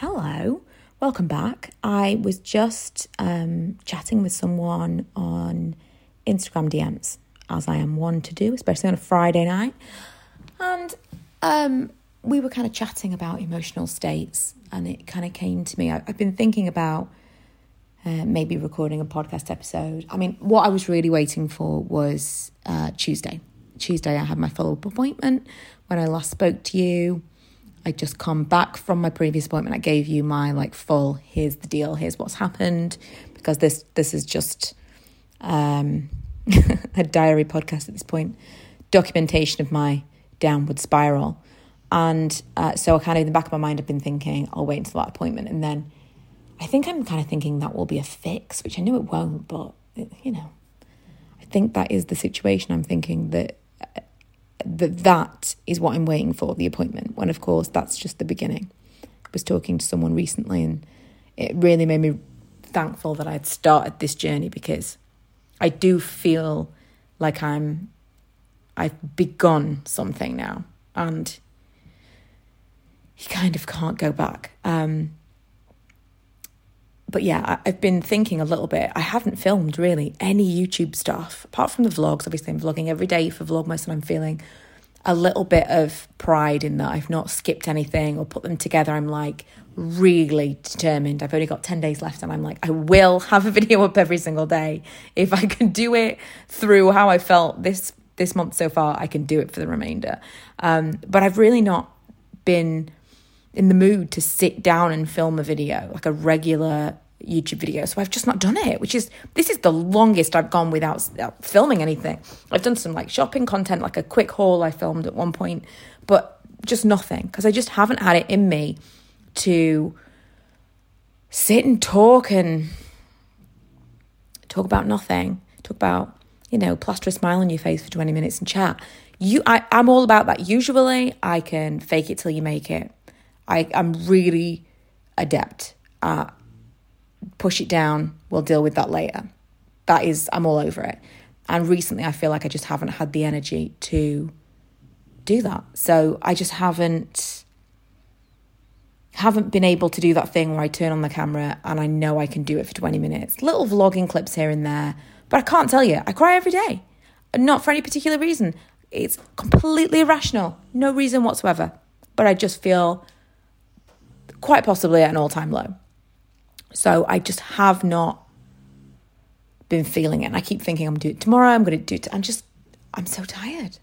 hello, welcome back. I was just um, chatting with someone on Instagram DMs, as I am one to do, especially on a Friday night. And um, we were kind of chatting about emotional states, and it kind of came to me. I, have been thinking about uh, maybe recording a podcast episode. I mean, what I was really waiting for was uh, Tuesday. Tuesday, I had my follow up appointment when I last spoke to you. I just come back from my previous appointment. I gave you my like full here's the deal, here's what's happened because this this is just um, a diary podcast at this point, documentation of my downward spiral. And uh, so I kind of in the back of my mind I've been thinking I'll wait until that appointment and then I think I'm kind of thinking that will be a fix, which I know it won't, but you know, I think that is the situation. I'm thinking that that that is what I'm waiting for the appointment. When of course that's just the beginning. I was talking to someone recently, and it really made me thankful that I'd started this journey because I do feel like I'm I've begun something now, and you kind of can't go back. Um, but yeah, I, have been thinking a little bit. I haven't filmed really any YouTube stuff apart from the vlogs. Obviously, I'm vlogging every day for Vlogmas, and I'm feeling a little bit of pride in that I've not skipped anything or put them together. I'm like really determined. I've only got 10 days left, and I'm like, I will have a video up every single day. If I can do it through how I felt this this month so far, I can do it for the remainder. Um, but I've really not been in the mood to sit down and film a video, like a regular YouTube video. So I've just not done it, which is this is the longest I've gone without, without uh, filming anything. I've done some like shopping content, like a quick haul I filmed at one point, but just nothing because I just haven't had it in me to sit and talk and talk about nothing, talk about, you know, plaster a smile on your face for 20 minutes and chat. You I, I'm all about that. Usually I can fake it till you make it. I, I'm really adept at push it down, we'll deal with that later. That is, I'm all over it. And recently, I feel like I just haven't had the energy to do that. So I just haven't haven't been able to do that thing where I turn on the camera and I know I can do it for 20 minutes. Little vlogging clips here and there, but I can't tell you. I cry every day. Not for any particular reason. It's completely irrational. No reason whatsoever. But I just feel quite possibly at an all-time low. So I just have not been feeling it. And I keep thinking I'm going to do it tomorrow, I'm going to do it. I'm just, I'm so tired.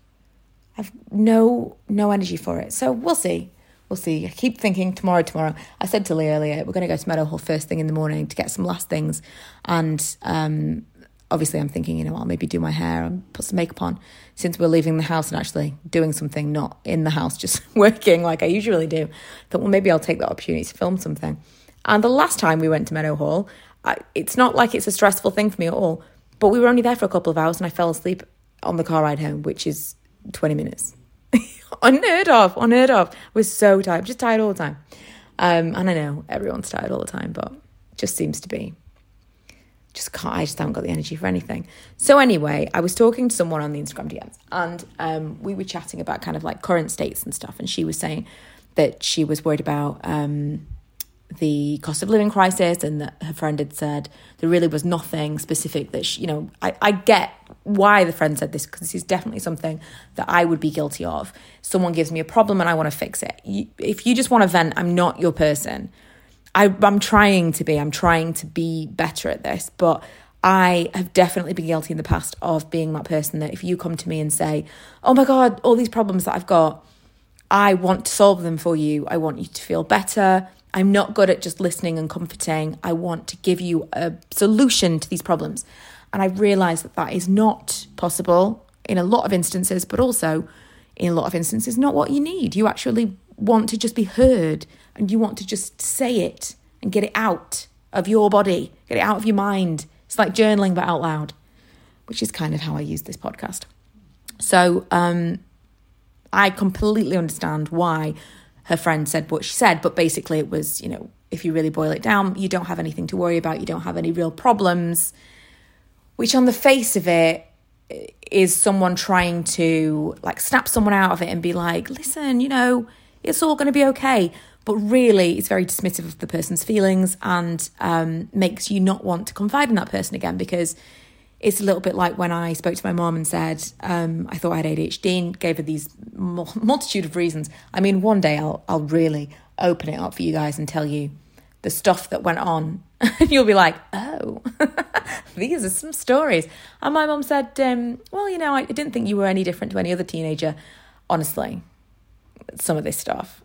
I've no, no energy for it. So we'll see. We'll see. I keep thinking tomorrow, tomorrow. I said to Lee earlier, we're going to go to Meadowhall first thing in the morning to get some last things. And um, obviously, I'm thinking, you know, I'll maybe do my hair and put some makeup on since we're leaving the house and actually doing something, not in the house, just working like I usually do. Thought, well, maybe I'll take that opportunity to film something. And the last time we went to Meadowhall, I, it's not like it's a stressful thing for me at all, but we were only there for a couple of hours and I fell asleep on the car ride home, which is 20 minutes. unheard of, unheard of. I was so tired, just tired all the time. Um, and I know everyone's tired all the time, but just seems to be. Just can't, I just haven't got the energy for anything. So, anyway, I was talking to someone on the Instagram DMs and um, we were chatting about kind of like current states and stuff. And she was saying that she was worried about um, the cost of living crisis and that her friend had said there really was nothing specific that she, you know I, I get why the friend said this because this is definitely something that I would be guilty of someone gives me a problem and I want to fix it you, if you just want to vent I'm not your person I, I'm trying to be I'm trying to be better at this but I have definitely been guilty in the past of being that person that if you come to me and say oh my god all these problems that I've got I want to solve them for you I want you to feel better I'm not good at just listening and comforting. I want to give you a solution to these problems. And I realize that that is not possible in a lot of instances, but also in a lot of instances, not what you need. You actually want to just be heard and you want to just say it and get it out of your body, get it out of your mind. It's like journaling, but out loud, which is kind of how I use this podcast. So um, I completely understand why her friend said what she said, but basically it was, you know, if you really boil it down, you don't have anything to worry about, you don't have any real problems, which on the face of it is someone trying to like snap someone out of it and be like, listen, you know, it's all going to be okay. But really it's very dismissive of the person's feelings and um, makes you not want to confide in that person again because it's a little bit like when I spoke to my mom and said um, I thought I had ADHD and gave her these multitude of reasons. I mean, one day I'll I'll really open it up for you guys and tell you the stuff that went on, you'll be like, oh, these are some stories. And my mom said, um, well, you know, I didn't think you were any different to any other teenager. Honestly, some of this stuff.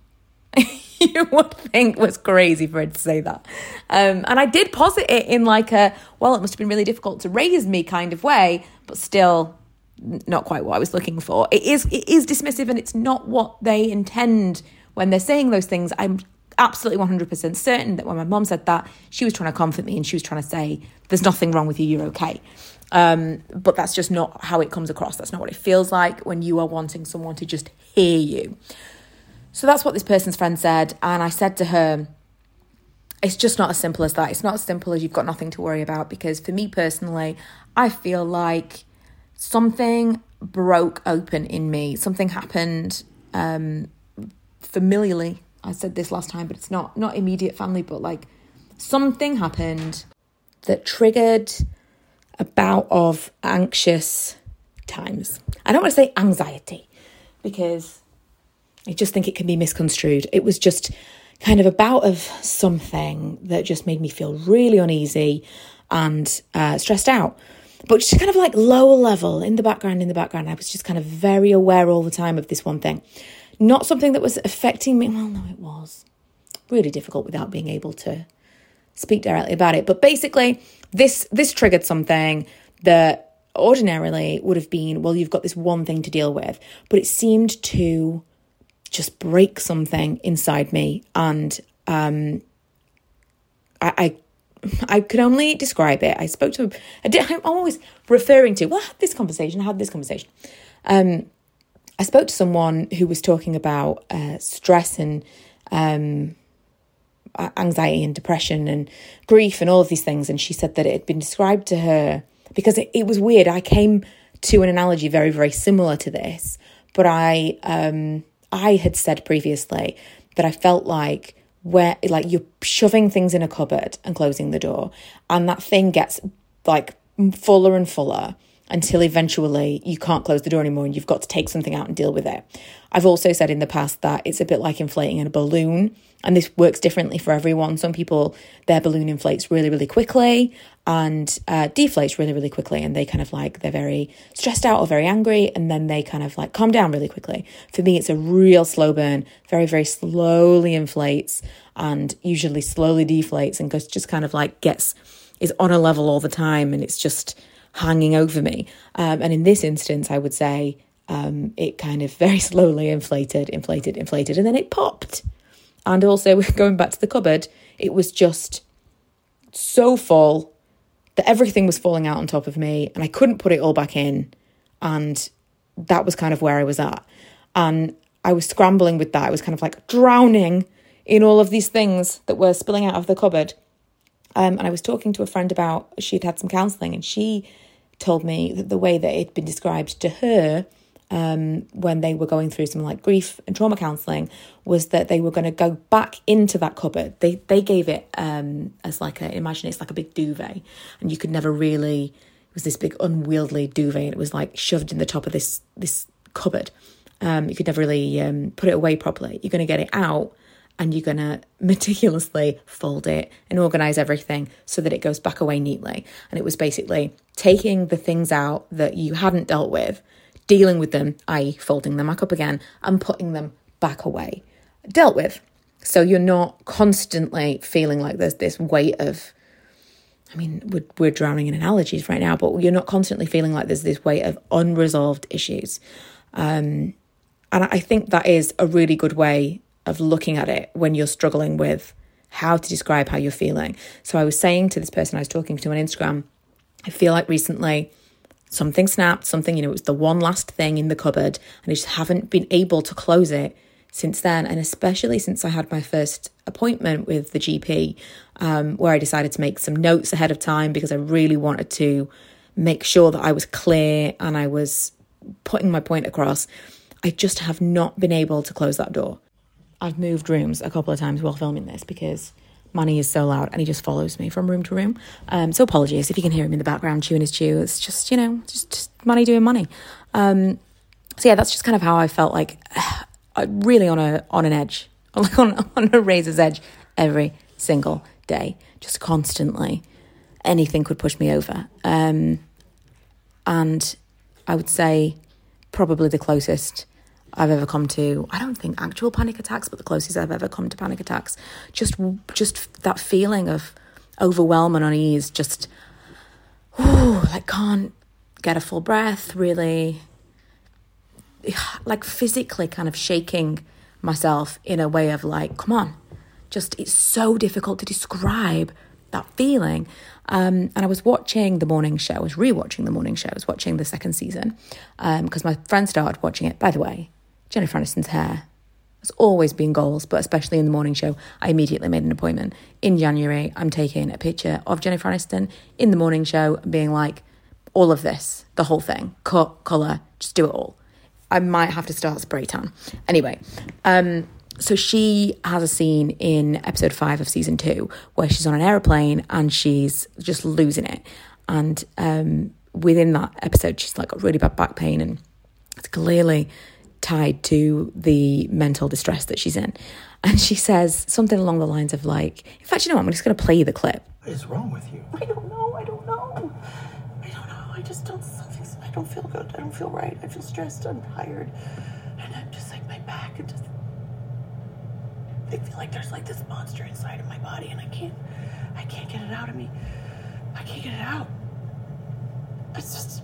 you would think was crazy for her to say that. Um, and I did posit it in like a, well, it must have been really difficult to raise me kind of way, but still not quite what I was looking for. It is it is dismissive and it's not what they intend when they're saying those things. I'm absolutely 100% certain that when my mom said that, she was trying to comfort me and she was trying to say, there's nothing wrong with you, you're okay. Um, but that's just not how it comes across. That's not what it feels like when you are wanting someone to just hear you. So that's what this person's friend said. And I said to her, it's just not as simple as that. It's not as simple as you've got nothing to worry about. Because for me personally, I feel like something broke open in me. Something happened um, familiarly. I said this last time, but it's not not immediate family, but like something happened that triggered a bout of anxious times. I don't want to say anxiety because I just think it can be misconstrued. It was just kind of a bout of something that just made me feel really uneasy and uh, stressed out. But just kind of like lower level in the background, in the background, I was just kind of very aware all the time of this one thing. Not something that was affecting me. Well, no, it was really difficult without being able to speak directly about it. But basically, this this triggered something that ordinarily would have been, well, you've got this one thing to deal with, but it seemed to just break something inside me, and um, I, I I could only describe it. I spoke to, I did, I'm always referring to, well, I had this conversation, I had this conversation. Um, I spoke to someone who was talking about uh, stress and um, anxiety and depression and grief and all of these things. And she said that it had been described to her because it, it was weird. I came to an analogy very, very similar to this, but I, um, I had said previously that I felt like where like you're shoving things in a cupboard and closing the door and that thing gets like fuller and fuller until eventually you can't close the door anymore and you've got to take something out and deal with it. I've also said in the past that it's a bit like inflating in a balloon, and this works differently for everyone. Some people, their balloon inflates really, really quickly and uh, deflates really, really quickly, and they kind of like they're very stressed out or very angry, and then they kind of like calm down really quickly. For me, it's a real slow burn, very, very slowly inflates and usually slowly deflates and just kind of like gets is on a level all the time, and it's just hanging over me. Um, and in this instance, I would say um, it kind of very slowly inflated, inflated, inflated, and then it popped. And also, going back to the cupboard, it was just so full that everything was falling out on top of me, and I couldn't put it all back in. And that was kind of where I was at. And I was scrambling with that. I was kind of like drowning in all of these things that were spilling out of the cupboard. Um, and I was talking to a friend about she'd had some counselling, and she told me that the way that it had been described to her um, when they were going through some like grief and trauma counselling was that they were going to go back into that cupboard. They they gave it um, as like a imagine it's like a big duvet, and you could never really it was this big unwieldy duvet, and it was like shoved in the top of this this cupboard. Um, you could never really um, put it away properly. You're going to get it out and you're going to meticulously fold it and organize everything so that it goes back away neatly. And it was basically taking the things out that you hadn't dealt with, dealing with them, i.e., folding them back up again, and putting them back away. Dealt with. So you're not constantly feeling like there's this weight of, I mean, we're, we're drowning in analogies right now, but you're not constantly feeling like there's this weight of unresolved issues. Um, and I think that is a really good way of looking at it when you're struggling with how to describe how you're feeling. So I was saying to this person I was talking to on Instagram, I feel like recently something snapped, something, you know, it was the one last thing in the cupboard, and I just haven't been able to close it since then. And especially since I had my first appointment with the GP, um, where I decided to make some notes ahead of time because I really wanted to make sure that I was clear and I was putting my point across. I just have not been able to close that door. I've moved rooms a couple of times while filming this because Manny is so loud and he just follows me from room to room. Um, so apologies if you can hear him in the background chewing his chew. It's just, you know, just, just Manny doing Manny. Um, so yeah, that's just kind of how I felt like uh, really on a on an edge, like on, on a razor's edge every single day, just constantly. Anything could push me over. Um, and I would say probably the closest I've ever come to. I don't think actual panic attacks, but the closest I've ever come to panic attacks. Just, just that feeling of overwhelm and unease. Just, oh, like can't get a full breath. Really, like physically, kind of shaking myself in a way of like, come on. Just, it's so difficult to describe that feeling. Um, and I was watching the morning show. I was rewatching the morning show. I was watching the second season because um, my friend started watching it. By the way, Jennifer Aniston's hair has always been goals, but especially in the morning show, I immediately made an appointment. In January, I'm taking a picture of Jennifer Aniston in the morning show and being like, all of this, the whole thing, cut, colour, just do it all. I might have to start spray tan. Anyway, um, so she has a scene in episode five of season two where she's on an aeroplane and she's just losing it. And um, within that episode, she's like got really bad back pain and it's clearly tied to the mental distress that she's in. And she says something along the lines of like, in fact, you know what? I'm just going to play you the clip. What is wrong with you? I don't know. I don't know. I don't know. I just don't. Something's. I don't feel good. I don't feel right. I feel stressed. I'm tired, and I'm just like my back and just. I feel like there's like this monster inside of my body, and I can't. I can't get it out of me. I can't get it out. It's just.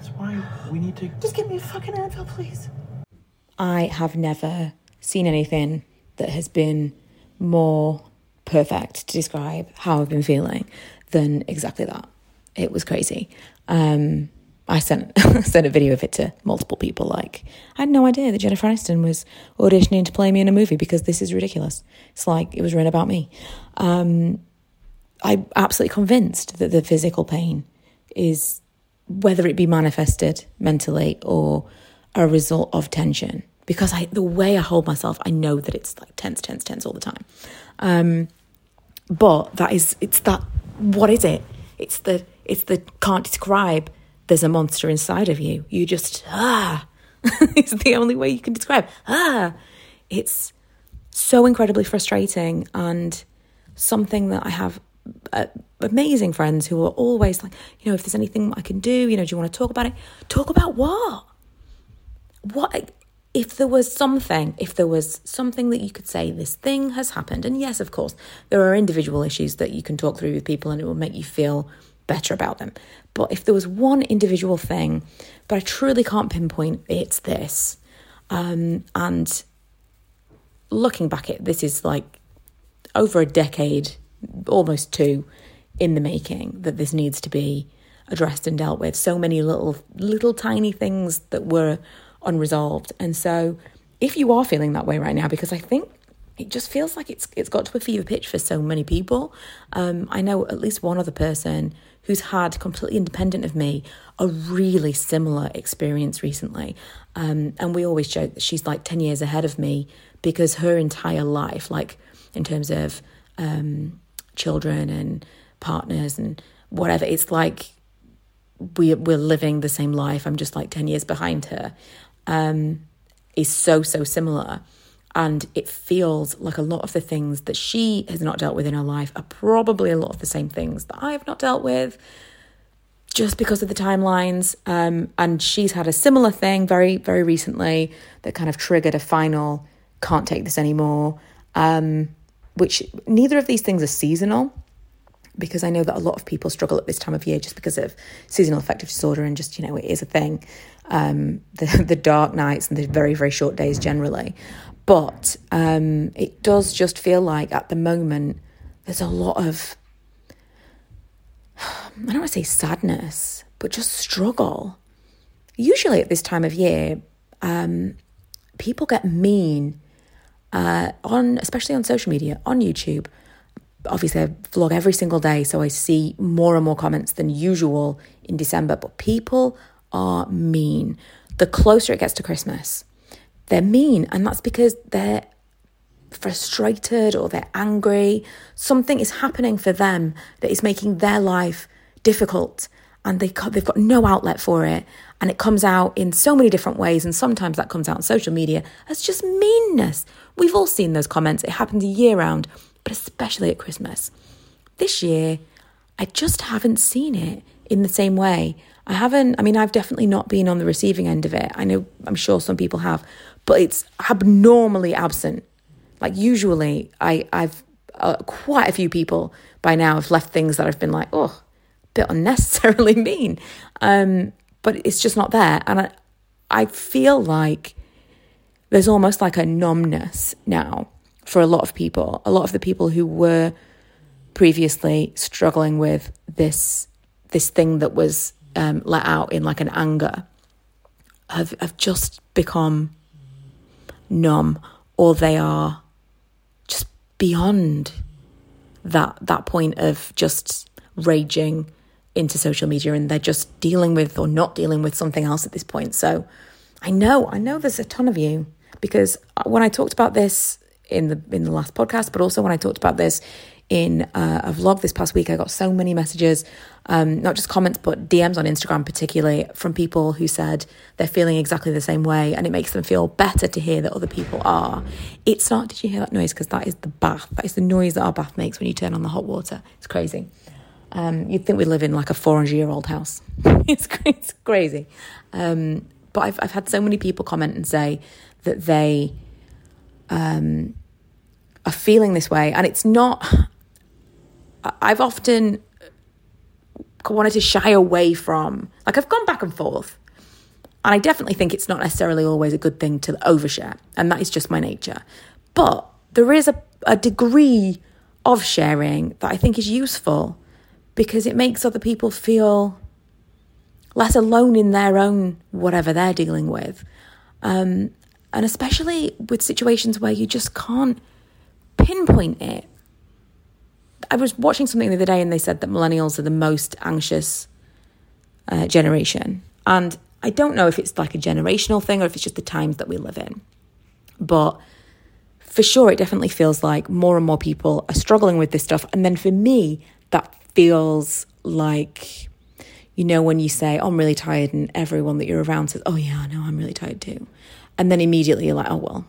That's why we need to. Just give me a fucking Advil, please. I have never seen anything that has been more perfect to describe how I've been feeling than exactly that. It was crazy. Um, I sent sent a video of it to multiple people. Like, I had no idea that Jennifer Aniston was auditioning to play me in a movie because this is ridiculous. It's like it was written about me. Um, I'm absolutely convinced that the physical pain is whether it be manifested mentally or a result of tension. Because I the way I hold myself I know that it's like tense tense tense all the time. Um, but that is it's that what is it? It's the it's the can't describe. There's a monster inside of you. You just ah. It's the only way you can describe. Ah. It's so incredibly frustrating and something that I have uh, amazing friends who are always like, you know, if there's anything I can do, you know, do you want to talk about it? Talk about what? What if there was something, if there was something that you could say, this thing has happened, and yes, of course, there are individual issues that you can talk through with people and it will make you feel better about them. But if there was one individual thing, but I truly can't pinpoint, it's this. Um, and looking back at this is like over a decade almost two in the making that this needs to be addressed and dealt with. So many little, little tiny things that were unresolved. And so, if you are feeling that way right now, because I think it just feels like it's it's got to a fever pitch for so many people. Um, I know at least one other person who's had completely independent of me a really similar experience recently, um, and we always joke that she's like ten years ahead of me because her entire life, like in terms of um, children and partners and whatever. It's like we we're living the same life. I'm just like ten years behind her. Um, is so so similar, and it feels like a lot of the things that she has not dealt with in her life are probably a lot of the same things that I have not dealt with. Just because of the timelines, um, and she's had a similar thing very, very recently that kind of triggered a final can't take this anymore. Um, which neither of these things are seasonal because I know that a lot of people struggle at this time of year just because of seasonal affective disorder and just, you know, it is a thing. Um, the, the dark nights and the very, very short days generally. But um, it does just feel like at the moment there's a lot of, I don't want to say sadness, but just struggle. Usually at this time of year, um, people get mean uh, on especially on social media, on YouTube. Obviously, I vlog every single day, so I see more and more comments than usual in December. But people are mean. The closer it gets to Christmas, they're mean. And that's because they're frustrated or they're angry. Something is happening for them that is making their life difficult and they, they've got no outlet for it. And it comes out in so many different ways. And sometimes that comes out on social media as just meanness. We've all seen those comments. It happens year round, but especially at Christmas. This year, I just haven't seen it in the same way. I haven't, I mean, I've definitely not been on the receiving end of it. I know, I'm sure some people have, but it's abnormally absent. Like, usually, I, I've, uh, quite a few people by now have left things that I've been like, oh, bit unnecessarily mean. Um, but it's just not there. And I, I feel like there's almost like a numbness now for a lot of people. A lot of the people who were previously struggling with this this thing that was um, let out in like an anger have have just become numb, or they are just beyond that that point of just raging into social media and they're just dealing with or not dealing with something else at this point. So I know, I know there's a ton of you because when I talked about this in the in the last podcast, but also when I talked about this in uh, a vlog this past week, I got so many messages, um, not just comments, but DMs on Instagram, particularly from people who said they're feeling exactly the same way, and it makes them feel better to hear that other people are. It's not. Did you hear that noise? Because that is the bath. That is the noise that our bath makes when you turn on the hot water. It's crazy. Um, you'd think we live in like a 400 year old house. it's, it's crazy. Um, but I've, I've had so many people comment and say that they um, are feeling this way. And it's not, I've often wanted to shy away from, like, I've gone back and forth. And I definitely think it's not necessarily always a good thing to overshare. And that is just my nature. But there is a, a degree of sharing that I think is useful because it makes other people feel less alone in their own whatever they're dealing with. Um, and especially with situations where you just can't pinpoint it. I was watching something the other day and they said that millennials are the most anxious uh, generation. And I don't know if it's like a generational thing or if it's just the times that we live in. But for sure, it definitely feels like more and more people are struggling with this stuff. And then for me, that feels like, you know, when you say, oh, I'm really tired, and everyone that you're around says, oh, yeah, no, I'm really tired too. And then immediately you're like, oh, well,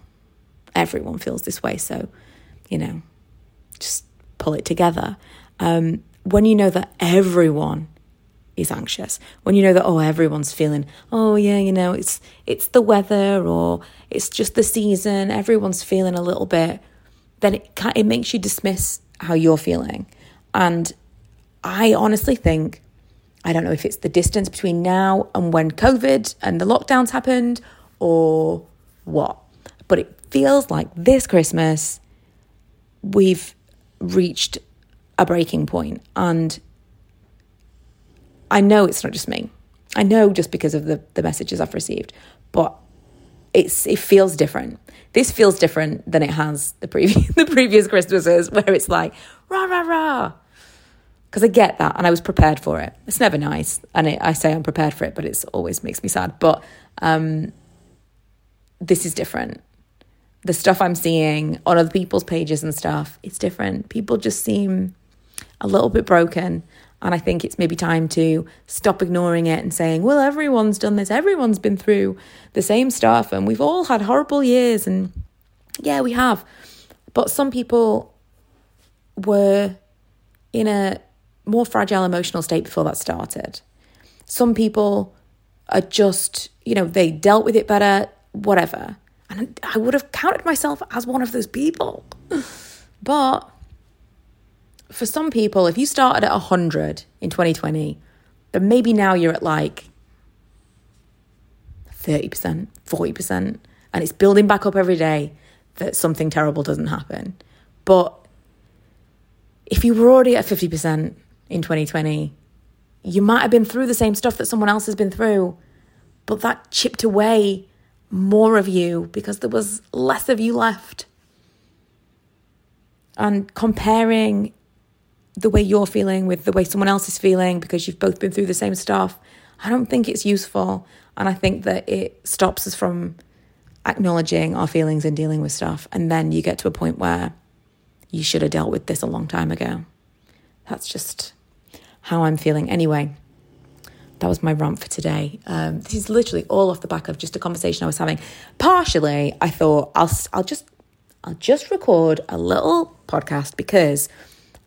everyone feels this way. So, you know, just pull it together. Um, when you know that everyone is anxious, when you know that, oh, everyone's feeling, oh, yeah, you know, it's, it's the weather or it's just the season, everyone's feeling a little bit, then it, it makes you dismiss how you're feeling. And I honestly think, I don't know if it's the distance between now and when COVID and the lockdowns happened or what, but it feels like this Christmas we've reached a breaking point and I know it's not just me. I know just because of the, the messages I've received, but it's it feels different. This feels different than it has the previous the previous Christmases where it's like rah rah rah because I get that and I was prepared for it. It's never nice, and it, I say I'm prepared for it, but it always makes me sad. But um, this is different. The stuff I'm seeing on other people's pages and stuff, it's different. People just seem a little bit broken. And I think it's maybe time to stop ignoring it and saying, well, everyone's done this. Everyone's been through the same stuff and we've all had horrible years. And yeah, we have. But some people were in a more fragile emotional state before that started. Some people are just, you know, they dealt with it better, whatever. And I would have counted myself as one of those people. But for some people, if you started at 100 in 2020, then maybe now you're at like 30%, 40%, and it's building back up every day that something terrible doesn't happen. But if you were already at 50%, in 2020. You might have been through the same stuff that someone else has been through, but that chipped away more of you because there was less of you left. And comparing the way you're feeling with the way someone else is feeling because you've both been through the same stuff, I don't think it's useful. And I think that it stops us from acknowledging our feelings and dealing with stuff. And then you get to a point where you should have dealt with this a long time ago. That's just how I'm feeling. Anyway, that was my rant for today. Um, this is literally all off the back of just a conversation I was having. Partially, I thought I'll I'll just I'll just record a little podcast because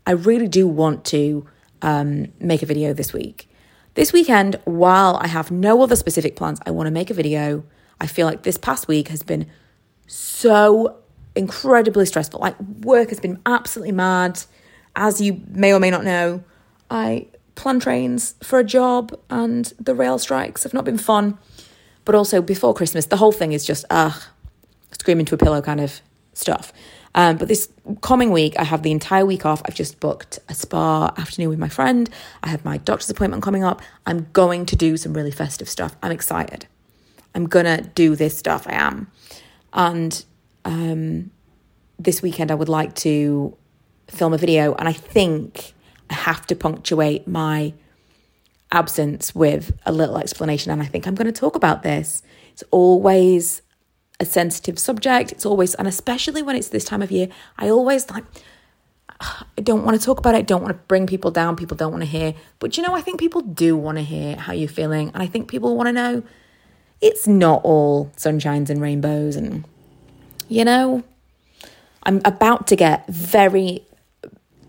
I really do want to um, make a video this week. This weekend, while I have no other specific plans, I want to make a video. I feel like this past week has been so incredibly stressful. Like work has been absolutely mad. As you may or may not know, I plan trains for a job and the rail strikes have not been fun. But also before Christmas, the whole thing is just, ugh, screaming to a pillow kind of stuff. Um, but this coming week, I have the entire week off. I've just booked a spa afternoon with my friend. I have my doctor's appointment coming up. I'm going to do some really festive stuff. I'm excited. I'm gonna do this stuff. I am. And um, this weekend, I would like to film a video, and I think I have to punctuate my absence with a little explanation. And I think I'm going to talk about this. It's always a sensitive subject. It's always, and especially when it's this time of year, I always like, I don't want to talk about it. I don't want to bring people down. People don't want to hear. But you know, I think people do want to hear how you're feeling. And I think people want to know it's not all sunshines and rainbows. And, you know, I'm about to get very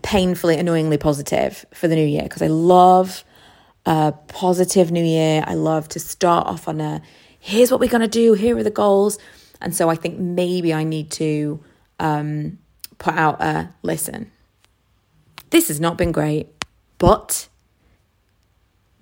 painfully, annoyingly positive for the new year because I love a positive new year. I love to start off on a here's what we're going to do, here are the goals. And so I think maybe I need to um, put out a listen. This has not been great, but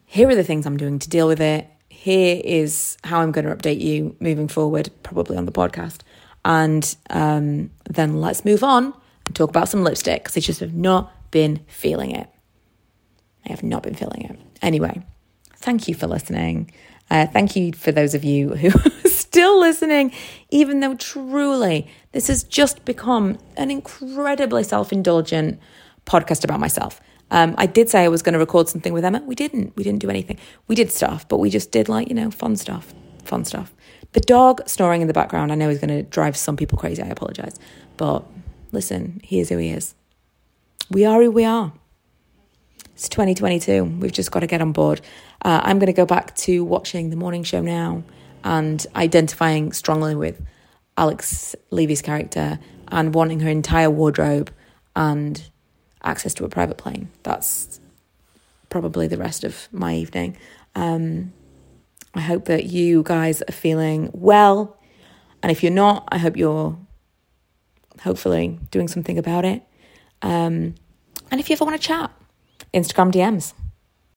here are the things I'm doing to deal with it. Here is how I'm going to update you moving forward, probably on the podcast. And um, then let's move on talk about some lipstick because I just have not been feeling it. I have not been feeling it. Anyway, thank you for listening. Uh, thank you for those of you who are still listening, even though truly this has just become an incredibly self indulgent podcast about myself. Um, I did say I was going to record something with Emma. We didn't. We didn't do anything. We did stuff, but we just did like, you know, fun stuff. Fun stuff. The dog snoring in the background, I know is going to drive some people crazy. I apologize. But listen, he is who he is. We are who we are. It's 2022. We've just got to get on board. Uh, I'm going to go back to watching the morning show now and identifying strongly with Alex Levy's character and wanting her entire wardrobe and access to a private plane. That's probably the rest of my evening. Um, I hope that you guys are feeling well. And if you're not, I hope you're hopefully doing something about it. Um, and if you ever want to chat, Instagram DMs.